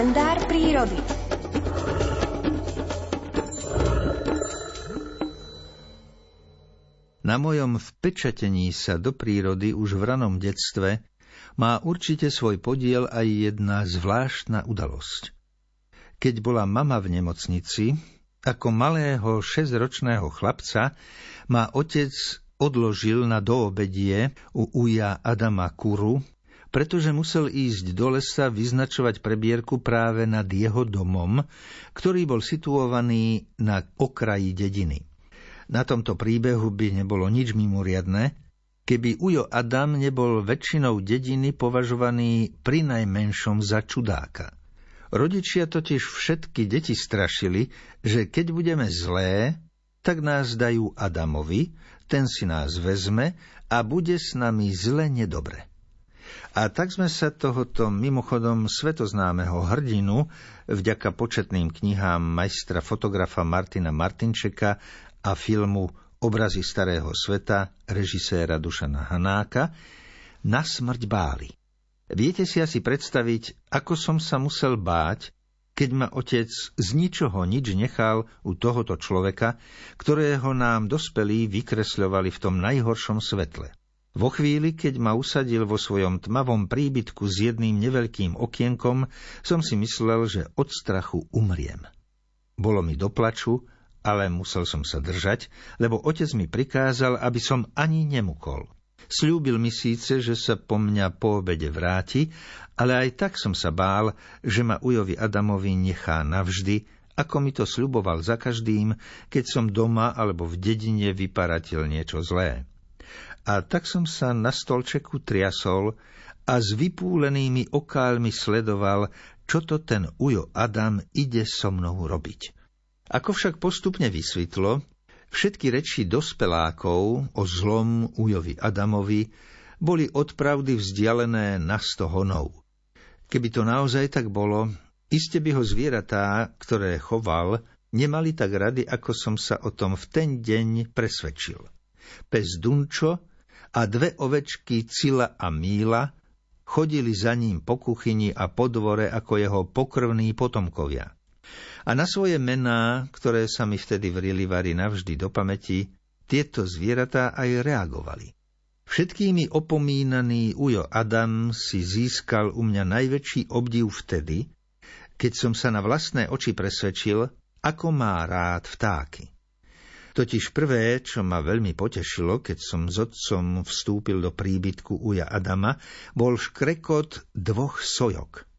kalendár prírody. Na mojom vpečatení sa do prírody už v ranom detstve má určite svoj podiel aj jedna zvláštna udalosť. Keď bola mama v nemocnici, ako malého šesťročného chlapca ma otec odložil na doobedie u uja Adama Kuru, pretože musel ísť do lesa vyznačovať prebierku práve nad jeho domom, ktorý bol situovaný na okraji dediny. Na tomto príbehu by nebolo nič mimoriadne, keby Ujo Adam nebol väčšinou dediny považovaný pri najmenšom za čudáka. Rodičia totiž všetky deti strašili, že keď budeme zlé, tak nás dajú Adamovi, ten si nás vezme a bude s nami zle nedobre. A tak sme sa tohoto mimochodom svetoznámeho hrdinu vďaka početným knihám majstra fotografa Martina Martinčeka a filmu Obrazy starého sveta režiséra Dušana Hanáka na smrť báli. Viete si asi predstaviť, ako som sa musel báť, keď ma otec z ničoho nič nechal u tohoto človeka, ktorého nám dospelí vykresľovali v tom najhoršom svetle. Vo chvíli, keď ma usadil vo svojom tmavom príbytku s jedným neveľkým okienkom, som si myslel, že od strachu umriem. Bolo mi doplaču, ale musel som sa držať, lebo otec mi prikázal, aby som ani nemukol. Sľúbil mi síce, že sa po mňa po obede vráti, ale aj tak som sa bál, že ma Ujovi Adamovi nechá navždy, ako mi to sľuboval za každým, keď som doma alebo v dedine vyparatil niečo zlé. A tak som sa na stolčeku triasol a s vypúlenými okálmi sledoval, čo to ten Ujo Adam ide so mnou robiť. Ako však postupne vysvetlo, Všetky reči dospelákov o zlom Ujovi Adamovi boli od pravdy vzdialené na sto honov. Keby to naozaj tak bolo, iste by ho zvieratá, ktoré choval, nemali tak rady, ako som sa o tom v ten deň presvedčil. Pes Dunčo a dve ovečky Cila a Míla chodili za ním po kuchyni a po dvore ako jeho pokrvní potomkovia. A na svoje mená, ktoré sa mi vtedy vrili vary navždy do pamäti, tieto zvieratá aj reagovali. Všetkými opomínaný Ujo Adam si získal u mňa najväčší obdiv vtedy, keď som sa na vlastné oči presvedčil, ako má rád vtáky. Totiž prvé, čo ma veľmi potešilo, keď som s otcom vstúpil do príbytku Uja Adama, bol škrekot dvoch sojok –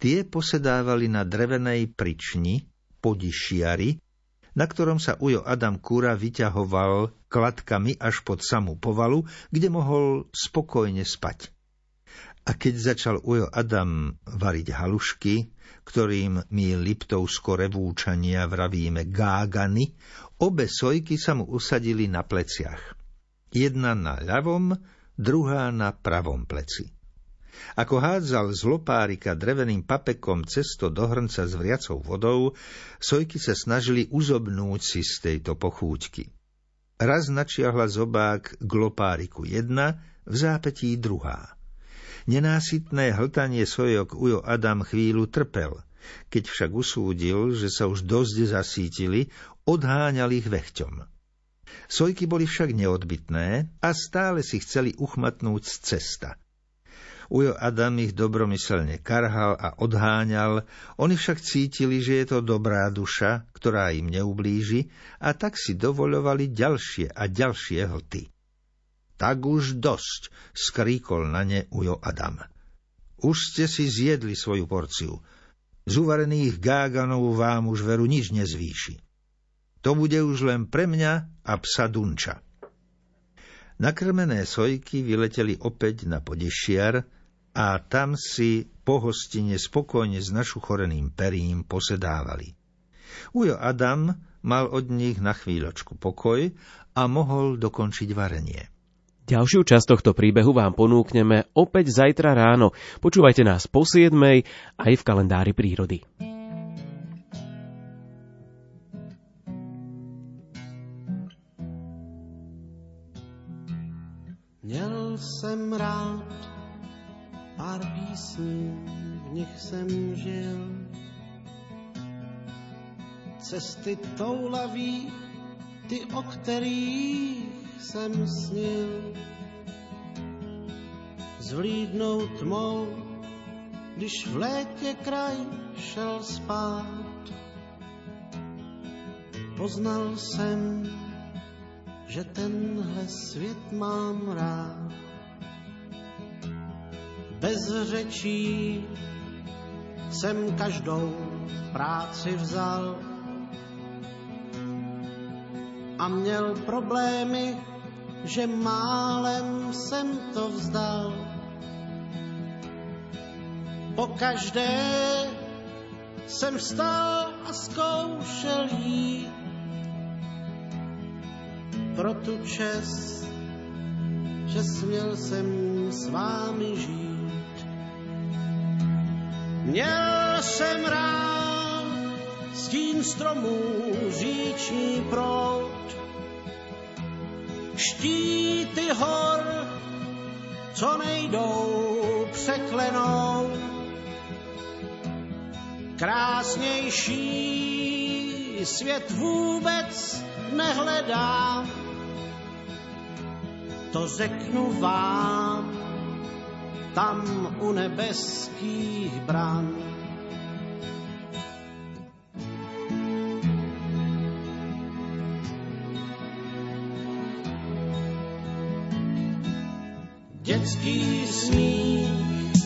Tie posedávali na drevenej prični, podišiari, na ktorom sa Ujo Adam Kúra vyťahoval kladkami až pod samú povalu, kde mohol spokojne spať. A keď začal Ujo Adam variť halušky, ktorým my Liptovsko revúčania vravíme gágany, obe sojky sa mu usadili na pleciach. Jedna na ľavom, druhá na pravom pleci. Ako hádzal z lopárika dreveným papekom cesto do hrnca s vriacou vodou, sojky sa snažili uzobnúť si z tejto pochúťky. Raz načiahla zobák k lopáriku jedna, v zápetí druhá. Nenásytné hltanie sojok Ujo Adam chvíľu trpel, keď však usúdil, že sa už dosť zasítili, odháňal ich vechťom. Sojky boli však neodbitné a stále si chceli uchmatnúť z cesta – Ujo Adam ich dobromyselne karhal a odháňal, oni však cítili, že je to dobrá duša, ktorá im neublíži, a tak si dovoľovali ďalšie a ďalšie hlty. Tak už dosť, skríkol na ne Ujo Adam. Už ste si zjedli svoju porciu. Z uvarených gáganov vám už veru nič nezvýši. To bude už len pre mňa a psa Dunča. Nakrmené sojky vyleteli opäť na podešiar a tam si po hostine spokojne s našuchoreným perím posedávali. Ujo Adam mal od nich na chvíľočku pokoj a mohol dokončiť varenie. Ďalšiu časť tohto príbehu vám ponúkneme opäť zajtra ráno. Počúvajte nás po 7. aj v kalendári prírody. Měl jsem rád pár písní v nich jsem žil. Cesty toulaví, ty, o kterých jsem snil. Zvlídnou tmou, když v létě kraj šel spát. Poznal jsem, že tenhle svět mám rád. Bez řečí jsem každou práci vzal a měl problémy, že málem jsem to vzdal. Po každé jsem vstal a zkoušel jít pro tu čest, že směl jsem s vámi žít. Měl jsem rád stín stromů, říční prout, štíty hor, co nejdou překlenout. Krásnější svět vůbec nehledám to řeknu vám tam u nebeských bran. Dětský smích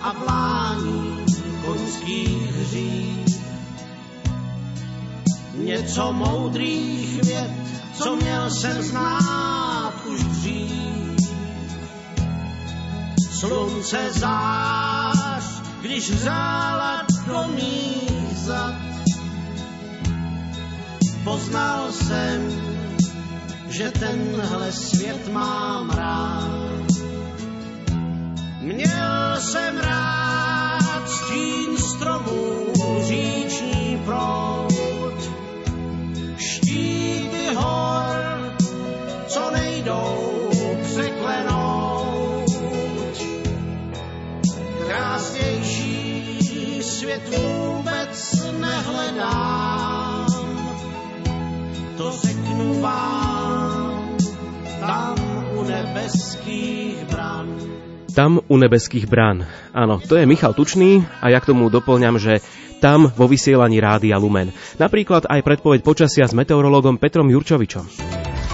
a vlání koňských hřích. Něco moudrých věd, co měl jsem znát už dřív. Slunce zář, když hřála do mých zad. Poznal jsem, že tenhle svět mám rád. Měl jsem rád stín stromů, říční proud, štíty hor, co nejdou překlenout. Krásnější svět vůbec nehledám, to řeknu vám tam u nebeských bran. Tam u nebeských brán. Áno, to je Michal Tučný a ja k tomu doplňam, že tam vo vysielaní Rádia Lumen. Napríklad aj predpoveď počasia s meteorologom Petrom Jurčovičom.